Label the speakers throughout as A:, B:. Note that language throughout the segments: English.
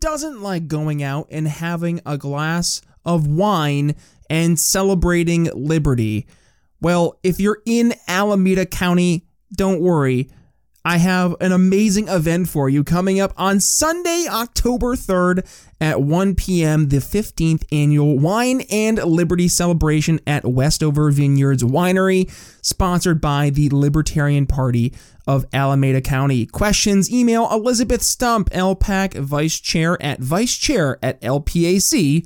A: doesn't like going out and having a glass of wine and celebrating liberty? Well, if you're in Alameda County, don't worry. I have an amazing event for you coming up on Sunday, October 3rd at 1 p.m., the 15th annual Wine and Liberty celebration at Westover Vineyards Winery, sponsored by the Libertarian Party of Alameda County. Questions, email Elizabeth Stump, LPAC Vice Chair at vicechair at lpac.us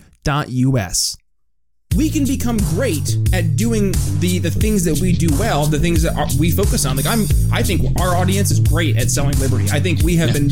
A: we can become great at doing the the things that we do well, the things that are, we focus on. Like I'm, I think our audience is great at selling liberty. I think we have yeah. been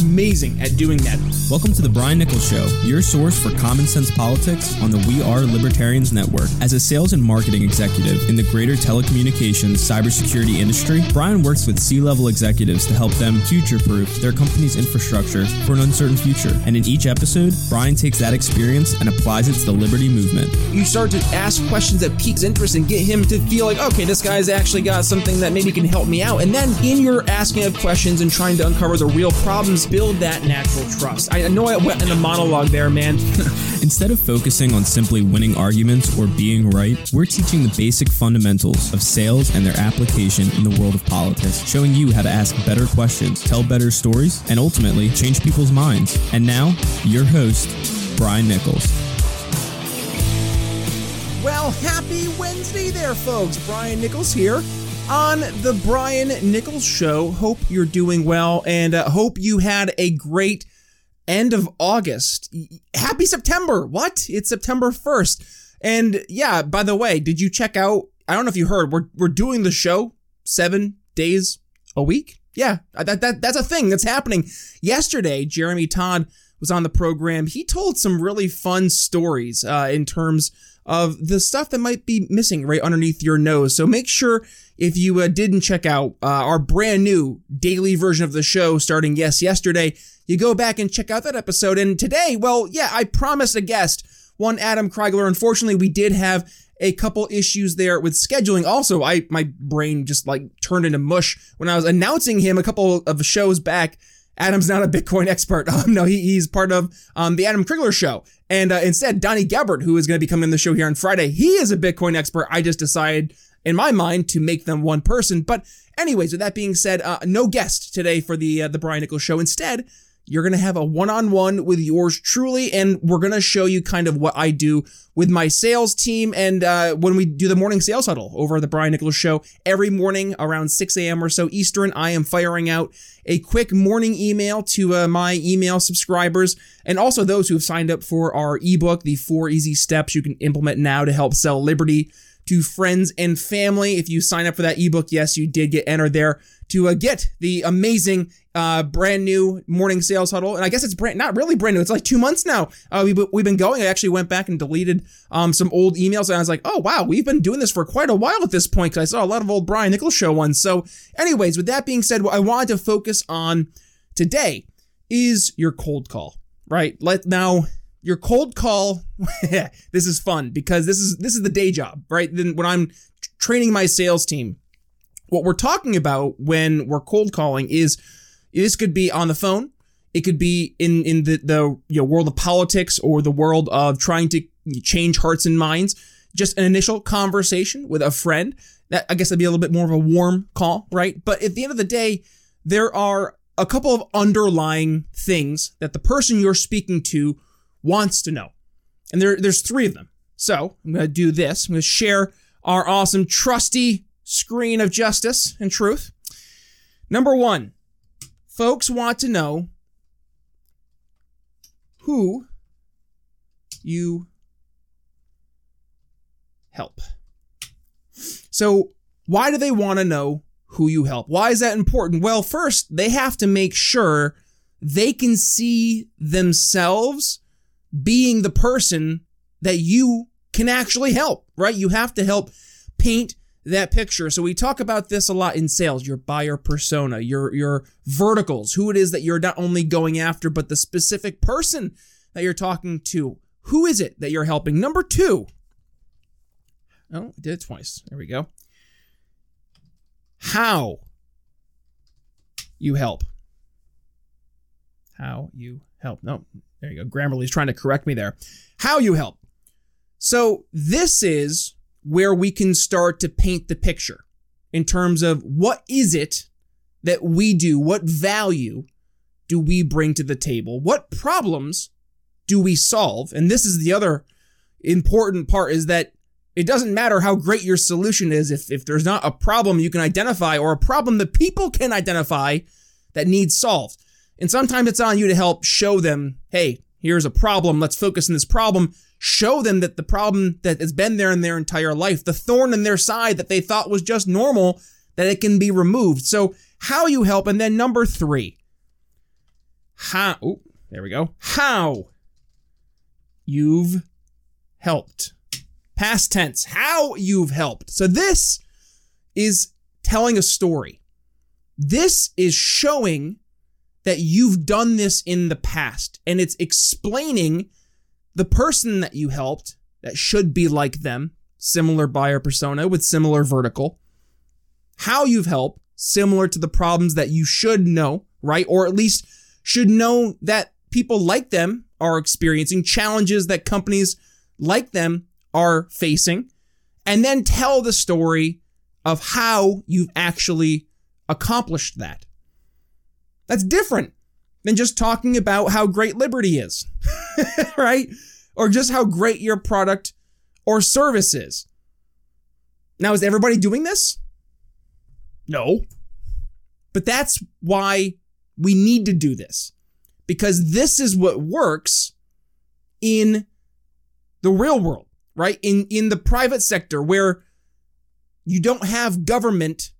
A: amazing at doing that.
B: Welcome to the Brian Nichols Show, your source for common sense politics on the We Are Libertarians Network. As a sales and marketing executive in the greater telecommunications cybersecurity industry, Brian works with C-level executives to help them future-proof their company's infrastructure for an uncertain future. And in each episode, Brian takes that experience and applies it to the liberty movement
A: you start to ask questions that piques interest and get him to feel like, okay, this guy's actually got something that maybe can help me out. And then in your asking of questions and trying to uncover the real problems, build that natural trust. I know I went in a monologue there, man.
B: Instead of focusing on simply winning arguments or being right, we're teaching the basic fundamentals of sales and their application in the world of politics, showing you how to ask better questions, tell better stories, and ultimately change people's minds. And now, your host, Brian Nichols.
A: Well, happy Wednesday there, folks. Brian Nichols here on the Brian Nichols Show. Hope you're doing well and uh, hope you had a great end of August. Happy September. What? It's September 1st. And yeah, by the way, did you check out? I don't know if you heard, we're, we're doing the show seven days a week. Yeah, that, that, that's a thing that's happening. Yesterday, Jeremy Todd was on the program. He told some really fun stories uh, in terms of the stuff that might be missing right underneath your nose. So make sure if you uh, didn't check out uh, our brand new daily version of the show starting yes yesterday, you go back and check out that episode. And today, well, yeah, I promised a guest, one Adam Kreigler. Unfortunately, we did have a couple issues there with scheduling. Also, I my brain just like turned into mush when I was announcing him a couple of shows back. Adam's not a Bitcoin expert. Um, no, he, he's part of um, the Adam Kreigler show. And uh, instead, Donnie Gebert, who is going to be coming on the show here on Friday, he is a Bitcoin expert. I just decided, in my mind, to make them one person. But anyways, with that being said, uh, no guest today for the uh, the Brian Nichols show. Instead, you're going to have a one-on-one with yours truly, and we're going to show you kind of what I do with my sales team. And uh, when we do the morning sales huddle over the Brian Nichols show every morning around 6 a.m. or so Eastern, I am firing out a quick morning email to uh, my email subscribers and also those who have signed up for our ebook, The Four Easy Steps You Can Implement Now to Help Sell Liberty to Friends and Family. If you sign up for that ebook, yes, you did get entered there to uh, get the amazing uh, brand new morning sales huddle. And I guess it's brand, not really brand new. It's like two months now. Uh, we've, we've been going. I actually went back and deleted um, some old emails. And I was like, oh, wow, we've been doing this for quite a while at this point because I saw a lot of old Brian Nichols show ones. So, anyways, with that being said, what I wanted to focus on today is your cold call, right? Let now your cold call. this is fun because this is this is the day job, right? Then when I'm training my sales team, what we're talking about when we're cold calling is this could be on the phone. It could be in in the the you know, world of politics or the world of trying to change hearts and minds. Just an initial conversation with a friend. That I guess that'd be a little bit more of a warm call, right? But at the end of the day, there are a couple of underlying things that the person you're speaking to wants to know. And there, there's three of them. So I'm going to do this. I'm going to share our awesome, trusty screen of justice and truth. Number one, Folks want to know who you help. So, why do they want to know who you help? Why is that important? Well, first, they have to make sure they can see themselves being the person that you can actually help, right? You have to help paint that picture. So we talk about this a lot in sales, your buyer persona, your your verticals, who it is that you're not only going after but the specific person that you're talking to. Who is it that you're helping? Number 2. Oh, I did it twice. There we go. How you help. How you help. No, there you go. Grammarly's trying to correct me there. How you help. So this is where we can start to paint the picture in terms of what is it that we do? What value do we bring to the table? What problems do we solve? And this is the other important part is that it doesn't matter how great your solution is if, if there's not a problem you can identify or a problem that people can identify that needs solved. And sometimes it's on you to help show them, hey, here's a problem. Let's focus on this problem. Show them that the problem that has been there in their entire life, the thorn in their side that they thought was just normal, that it can be removed. So, how you help. And then number three, how, oh, there we go. How you've helped. Past tense, how you've helped. So, this is telling a story. This is showing that you've done this in the past and it's explaining the person that you helped that should be like them, similar buyer persona with similar vertical, how you've helped, similar to the problems that you should know, right? Or at least should know that people like them are experiencing, challenges that companies like them are facing, and then tell the story of how you've actually accomplished that. That's different than just talking about how great Liberty is, right? Or just how great your product or service is. Now, is everybody doing this? No. But that's why we need to do this. Because this is what works in the real world, right? In in the private sector where you don't have government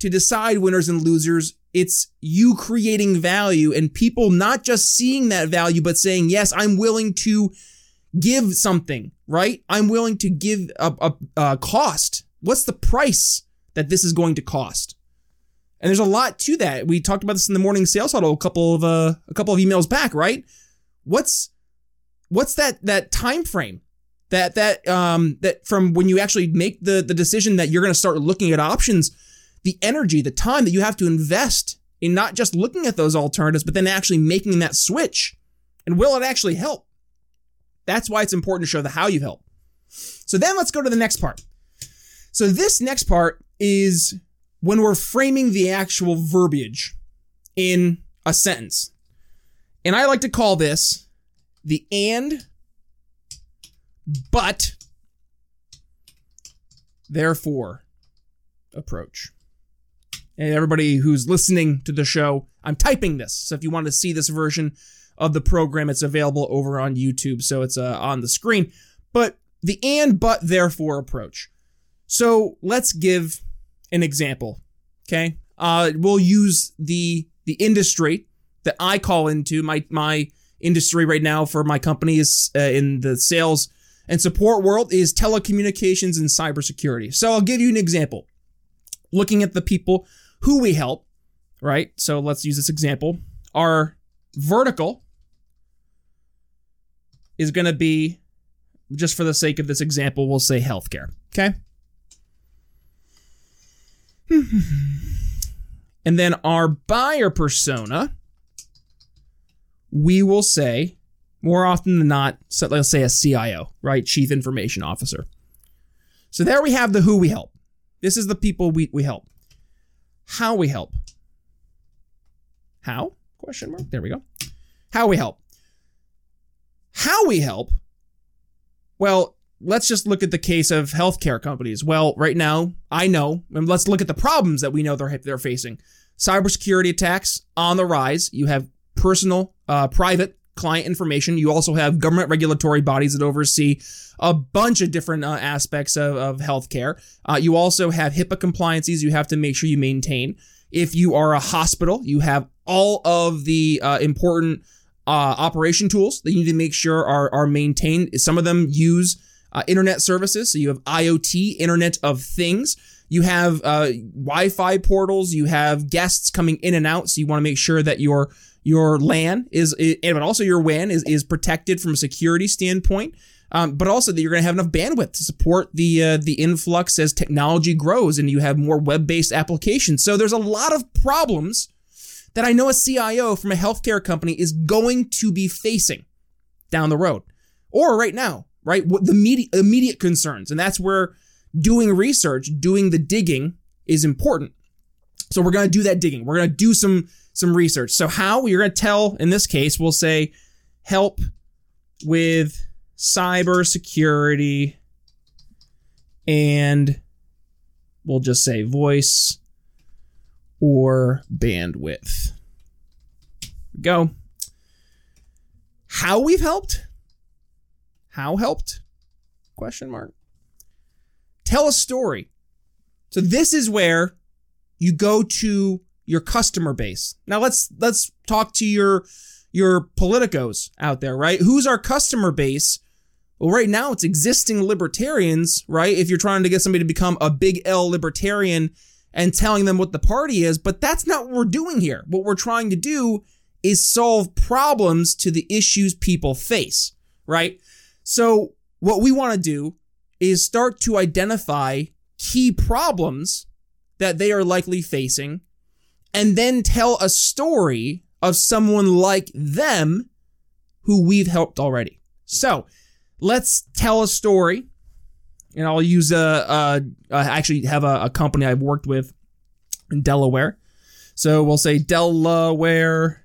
A: to decide winners and losers it's you creating value and people not just seeing that value, but saying, yes, I'm willing to give something, right? I'm willing to give a, a, a cost. What's the price that this is going to cost? And there's a lot to that. We talked about this in the morning sales huddle a couple of uh, a couple of emails back, right? What's what's that that time frame that that um that from when you actually make the the decision that you're going to start looking at options the energy, the time that you have to invest in not just looking at those alternatives, but then actually making that switch. And will it actually help? That's why it's important to show the how you help. So then let's go to the next part. So this next part is when we're framing the actual verbiage in a sentence. And I like to call this the and, but, therefore approach and everybody who's listening to the show, I'm typing this. So if you want to see this version of the program, it's available over on YouTube. So it's uh, on the screen. But the and, but, therefore approach. So let's give an example. Okay. Uh, we'll use the the industry that I call into. My my industry right now for my company is uh, in the sales and support world is telecommunications and cybersecurity. So I'll give you an example. Looking at the people who we help, right? So let's use this example. Our vertical is going to be, just for the sake of this example, we'll say healthcare. Okay. and then our buyer persona, we will say, more often than not, so let's say a CIO, right? Chief Information Officer. So there we have the who we help. This is the people we, we help how we help. How? Question mark. There we go. How we help. How we help. Well, let's just look at the case of healthcare companies. Well, right now, I know, and let's look at the problems that we know they're they're facing. Cybersecurity attacks on the rise. You have personal, uh, private client information. You also have government regulatory bodies that oversee a bunch of different uh, aspects of, of healthcare. Uh, you also have HIPAA compliances you have to make sure you maintain. If you are a hospital, you have all of the uh, important uh, operation tools that you need to make sure are, are maintained. Some of them use uh, internet services. So you have IoT, Internet of Things. You have uh, Wi-Fi portals. You have guests coming in and out. So you want to make sure that your your LAN is, and also your WAN is, is protected from a security standpoint. Um, but also that you're going to have enough bandwidth to support the uh, the influx as technology grows and you have more web-based applications. So there's a lot of problems that I know a CIO from a healthcare company is going to be facing down the road or right now, right? What the immediate, immediate concerns. And that's where doing research, doing the digging is important. So we're going to do that digging. We're going to do some some research. So how you're going to tell in this case, we'll say help with cybersecurity and we'll just say voice or bandwidth. Go. How we've helped? How helped? Question mark. Tell a story. So this is where you go to your customer base. Now let's let's talk to your your politicos out there, right? Who's our customer base? Well, right now it's existing libertarians, right? If you're trying to get somebody to become a big L libertarian and telling them what the party is, but that's not what we're doing here. What we're trying to do is solve problems to the issues people face, right? So what we want to do is start to identify key problems that they are likely facing and then tell a story of someone like them who we've helped already. So let's tell a story. And I'll use a, actually have a, a company I've worked with in Delaware. So we'll say Delaware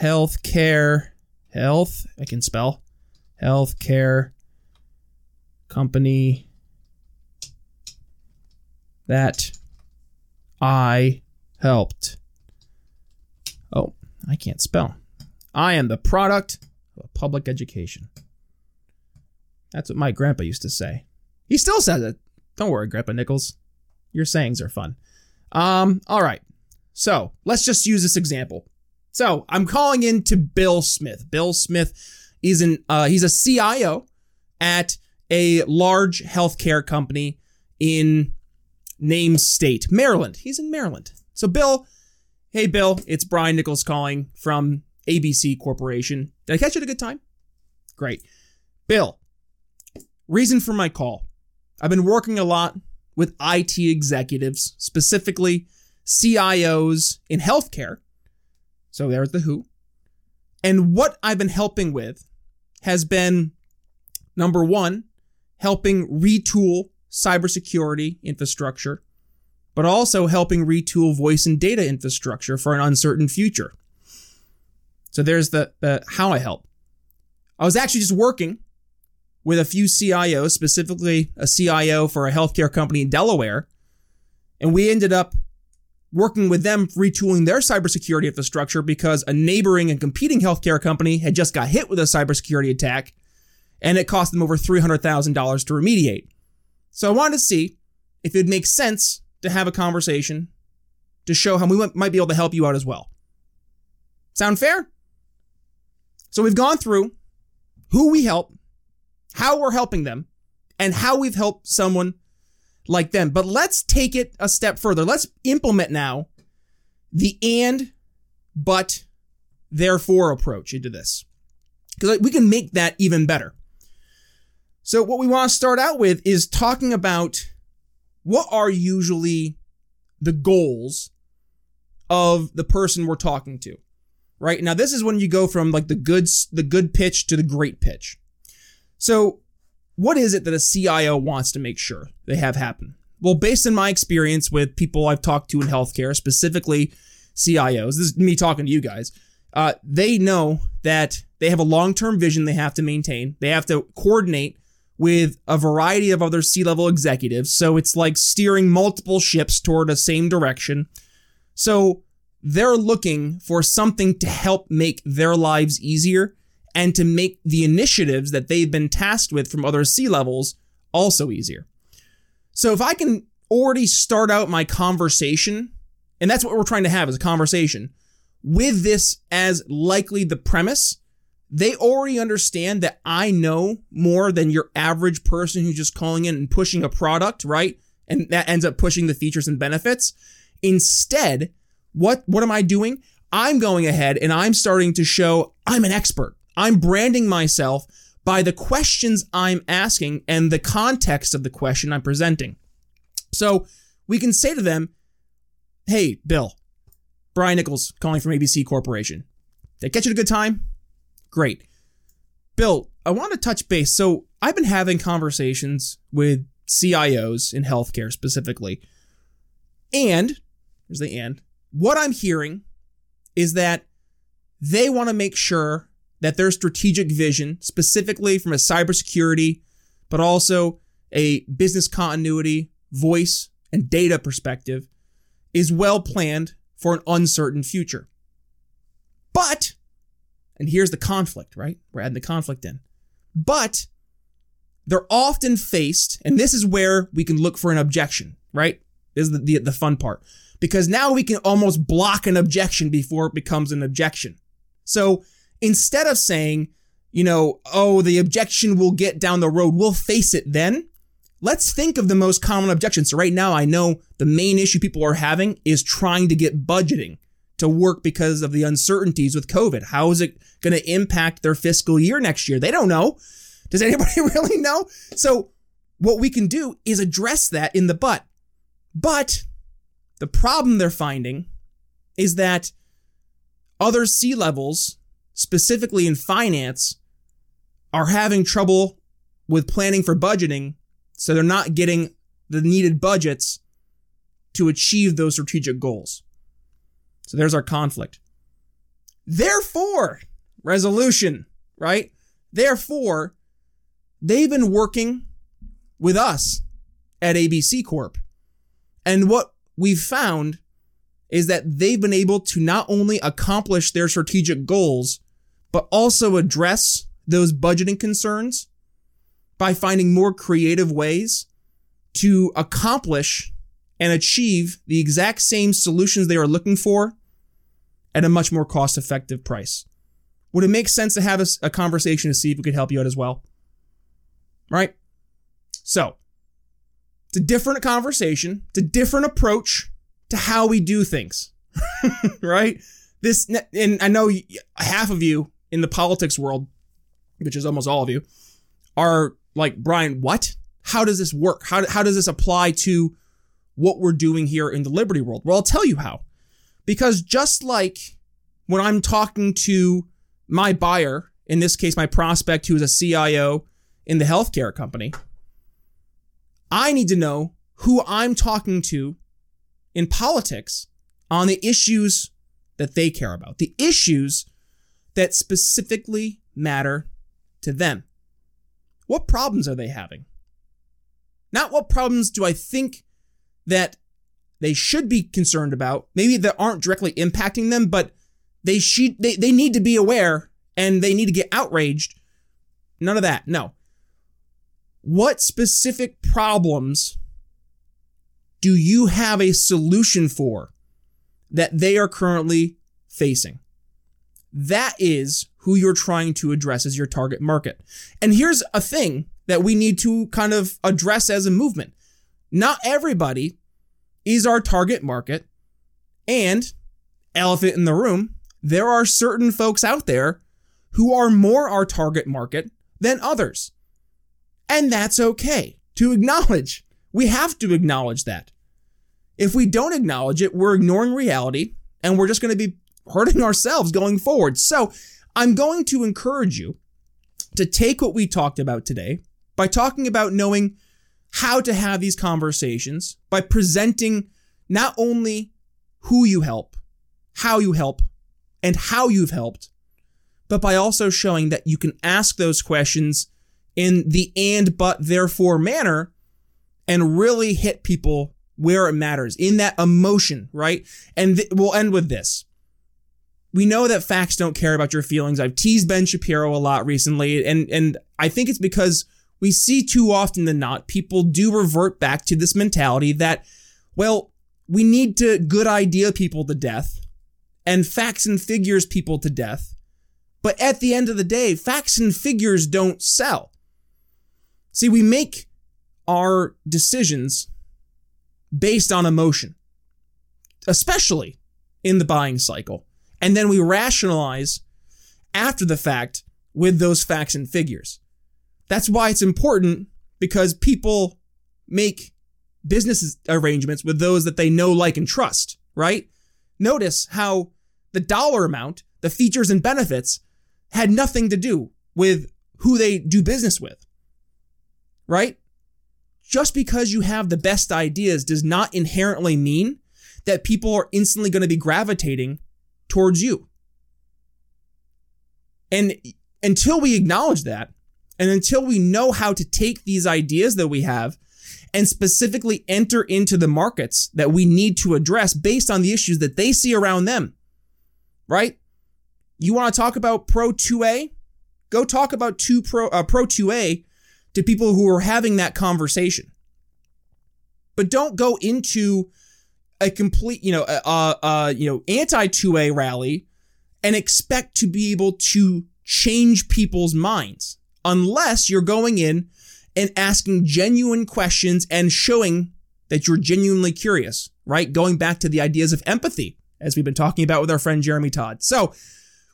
A: Healthcare Health. I can spell healthcare company that I helped. Oh, I can't spell. I am the product of public education. That's what my grandpa used to say. He still says it. Don't worry, Grandpa Nichols. Your sayings are fun. Um, all right. So let's just use this example. So I'm calling in to Bill Smith. Bill Smith is an uh, he's a CIO at a large healthcare company in name state, Maryland. He's in Maryland. So, Bill, hey, Bill, it's Brian Nichols calling from ABC Corporation. Did I catch you at a good time? Great. Bill, reason for my call. I've been working a lot with IT executives, specifically CIOs in healthcare. So there's the who. And what I've been helping with has been number one, helping retool cybersecurity infrastructure, but also helping retool voice and data infrastructure for an uncertain future. So there's the, the how I help. I was actually just working with a few CIOs, specifically a CIO for a healthcare company in Delaware, and we ended up working with them retooling their cybersecurity infrastructure because a neighboring and competing healthcare company had just got hit with a cybersecurity attack and it cost them over $300,000 to remediate. So I wanted to see if it makes sense to have a conversation to show how we might be able to help you out as well. Sound fair? So we've gone through who we help, how we're helping them, and how we've helped someone like them. But let's take it a step further. Let's implement now the and, but, therefore approach into this. Because we can make that even better. So, what we want to start out with is talking about what are usually the goals of the person we're talking to. Right? Now this is when you go from like the good the good pitch to the great pitch. So, what is it that a CIO wants to make sure they have happen? Well, based on my experience with people I've talked to in healthcare, specifically CIOs, this is me talking to you guys. Uh, they know that they have a long-term vision they have to maintain. They have to coordinate with a variety of other C-level executives. So it's like steering multiple ships toward a same direction. So they're looking for something to help make their lives easier and to make the initiatives that they've been tasked with from other C levels also easier. So if I can already start out my conversation, and that's what we're trying to have is a conversation with this as likely the premise they already understand that I know more than your average person who's just calling in and pushing a product, right? And that ends up pushing the features and benefits. Instead, what what am I doing? I'm going ahead and I'm starting to show I'm an expert. I'm branding myself by the questions I'm asking and the context of the question I'm presenting. So we can say to them, Hey, Bill, Brian Nichols calling from ABC Corporation. Did I get you a good time? Great. Bill, I want to touch base. So I've been having conversations with CIOs in healthcare specifically. And, there's the and, what I'm hearing is that they want to make sure that their strategic vision, specifically from a cybersecurity, but also a business continuity, voice, and data perspective, is well planned for an uncertain future. But, and here's the conflict, right? We're adding the conflict in. But they're often faced, and this is where we can look for an objection, right? This is the, the, the fun part. Because now we can almost block an objection before it becomes an objection. So instead of saying, you know, oh, the objection will get down the road, we'll face it then. Let's think of the most common objection. So right now, I know the main issue people are having is trying to get budgeting to work because of the uncertainties with COVID. How is it going to impact their fiscal year next year? They don't know. Does anybody really know? So what we can do is address that in the butt. But the problem they're finding is that other C levels, specifically in finance, are having trouble with planning for budgeting. So they're not getting the needed budgets to achieve those strategic goals. So there's our conflict. Therefore, resolution, right? Therefore, they've been working with us at ABC Corp. And what we've found is that they've been able to not only accomplish their strategic goals, but also address those budgeting concerns by finding more creative ways to accomplish and achieve the exact same solutions they are looking for at a much more cost effective price. Would it make sense to have a, a, conversation to see if we could help you out as well? Right? So, it's a different conversation, it's a different approach to how we do things. right? This, and I know half of you in the politics world, which is almost all of you, are like, Brian, what? How does this work? How, how does this apply to what we're doing here in the Liberty world? Well, I'll tell you how. Because just like when I'm talking to my buyer, in this case, my prospect who is a CIO in the healthcare company, I need to know who I'm talking to in politics on the issues that they care about, the issues that specifically matter to them. What problems are they having? Not what problems do I think that they should be concerned about, maybe that aren't directly impacting them, but they should they, they need to be aware and they need to get outraged. None of that. No. What specific problems do you have a solution for that they are currently facing? That is who you're trying to address as your target market. And here's a thing that we need to kind of address as a movement. Not everybody is our target market. And elephant in the room, there are certain folks out there who are more our target market than others. And that's okay to acknowledge. We have to acknowledge that. If we don't acknowledge it, we're ignoring reality and we're just going to be hurting ourselves going forward. So I'm going to encourage you to take what we talked about today by talking about knowing how to have these conversations by presenting not only who you help, how you help, and how you've helped, but by also showing that you can ask those questions in the and but therefore manner and really hit people where it matters in that emotion, right? And th- we'll end with this. We know that facts don't care about your feelings. I've teased Ben Shapiro a lot recently, and and I think it's because we see too often than not people do revert back to this mentality that, well, we need to good idea people to death and facts and figures people to death. But at the end of the day, facts and figures don't sell. See, we make our decisions based on emotion, especially in the buying cycle. And then we rationalize after the fact with those facts and figures. That's why it's important because people make business arrangements with those that they know, like, and trust, right? notice how the dollar amount, the features and benefits had nothing to do with who they do business with. Right? Just because you have the best ideas does not inherently mean that people are instantly going to be gravitating towards you. And until we acknowledge that, and until we know how to take these ideas that we have and specifically enter into the markets that we need to address based on the issues that they see around them, right? You want to talk about Pro 2A? Go talk about two Pro, uh, Pro 2A to people who are having that conversation. But don't go into a complete, you know, uh, uh, you know, anti 2A rally and expect to be able to change people's minds unless you're going in and asking genuine questions and showing that you're genuinely curious, right? Going back to the ideas of empathy, as we've been talking about with our friend Jeremy Todd. So,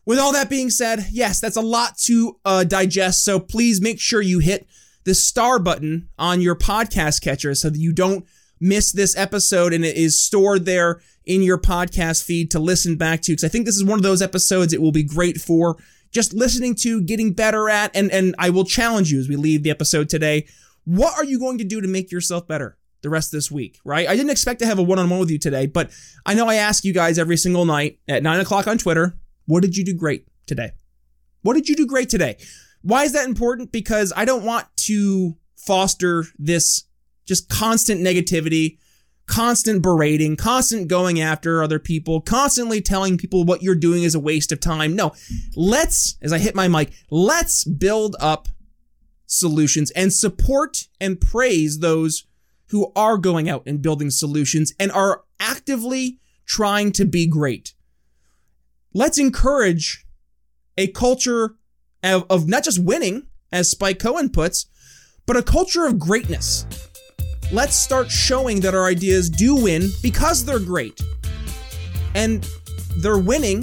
A: with all that being said, yes, that's a lot to uh, digest. So please make sure you hit the star button on your podcast catcher so that you don't miss this episode and it is stored there in your podcast feed to listen back to. Because I think this is one of those episodes it will be great for just listening to, getting better at, and, and I will challenge you as we leave the episode today. What are you going to do to make yourself better the rest of this week, right? I didn't expect to have a one on one with you today, but I know I ask you guys every single night at nine o'clock on Twitter, what did you do great today? What did you do great today? Why is that important? Because I don't want to foster this just constant negativity constant berating, constant going after other people, constantly telling people what you're doing is a waste of time. No, let's, as I hit my mic, let's build up solutions and support and praise those who are going out and building solutions and are actively trying to be great. Let's encourage a culture of, of not just winning, as Spike Cohen puts, but a culture of greatness let's start showing that our ideas do win because they're great. And they're winning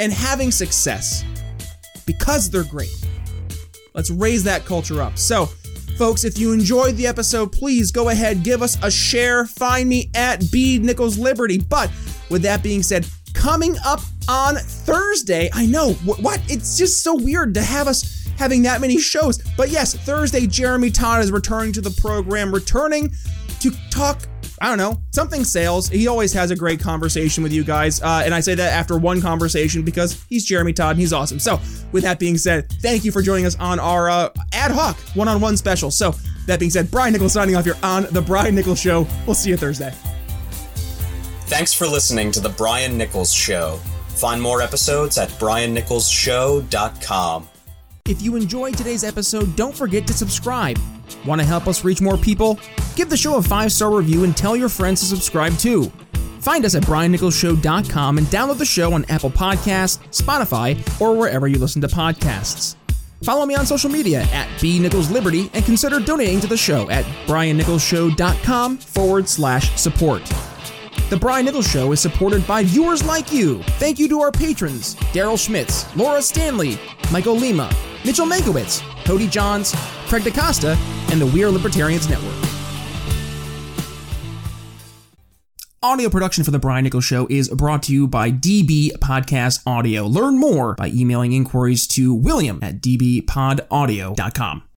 A: and having success because they're great. Let's raise that culture up. So, folks, if you enjoyed the episode, please go ahead, give us a share. Find me at B Nichols Liberty. But with that being said, coming up on Thursday, I know what it's just so weird to have us having that many shows. But yes, Thursday, Jeremy Todd is returning to the program, returning to talk I don't know, something sales. He always has a great conversation with you guys. Uh, and I say that after one conversation because he's Jeremy Todd and he's awesome. So, with that being said, thank you for joining us on our uh, ad hoc one on one special. So, that being said, Brian Nichols signing off here on The Brian Nichols Show. We'll see you Thursday.
C: Thanks for listening to The Brian Nichols Show. Find more episodes at briannicholsshow.com.
A: If you enjoyed today's episode, don't forget to subscribe. Want to help us reach more people? Give the show a five star review and tell your friends to subscribe too. Find us at briannicholsshow.com and download the show on Apple Podcasts, Spotify, or wherever you listen to podcasts. Follow me on social media at B Nichols Liberty and consider donating to the show at briannicholsshow.com forward slash support. The Brian Nichols Show is supported by viewers like you. Thank you to our patrons Daryl Schmitz, Laura Stanley, Michael Lima, Mitchell Mankiewicz, Cody Johns, Craig DaCosta, and the We Are Libertarians Network. Audio production for The Brian Nichols Show is brought to you by DB Podcast Audio. Learn more by emailing inquiries to william at dbpodaudio.com.